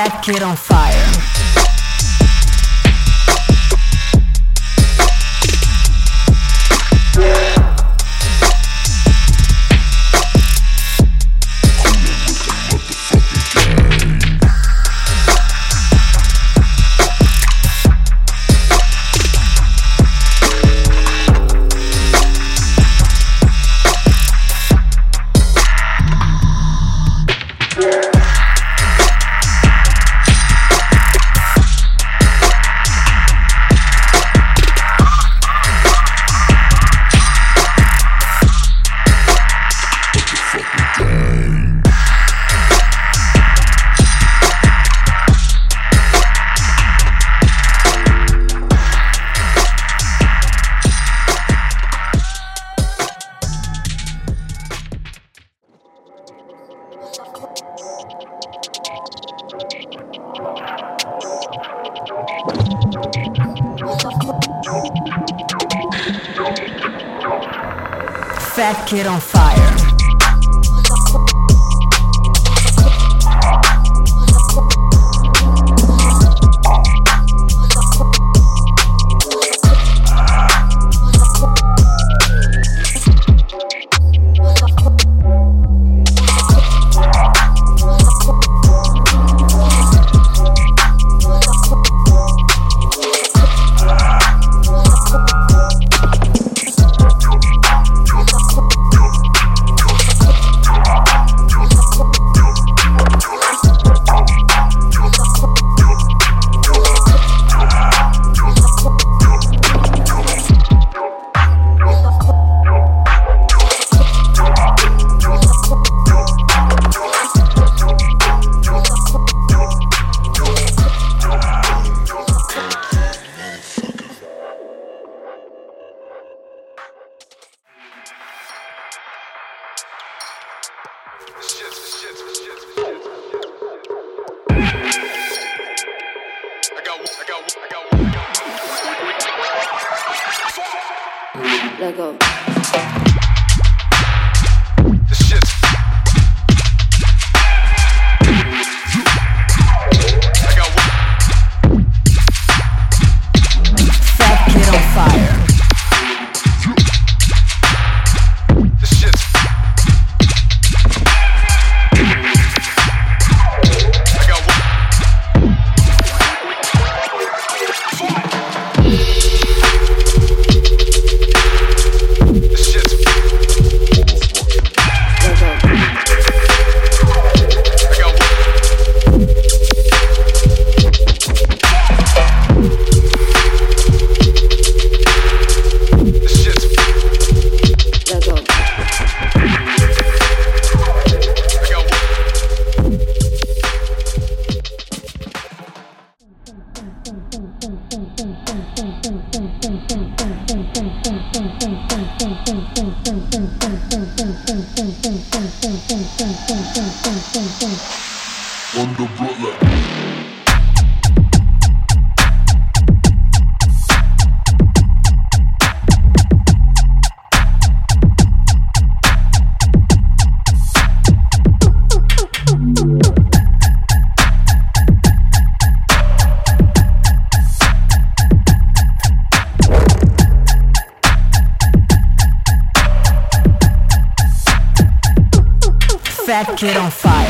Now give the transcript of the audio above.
Fat kid on fire. Fat kid on fire. Let go. Wonder Brother. Fat kid on fire.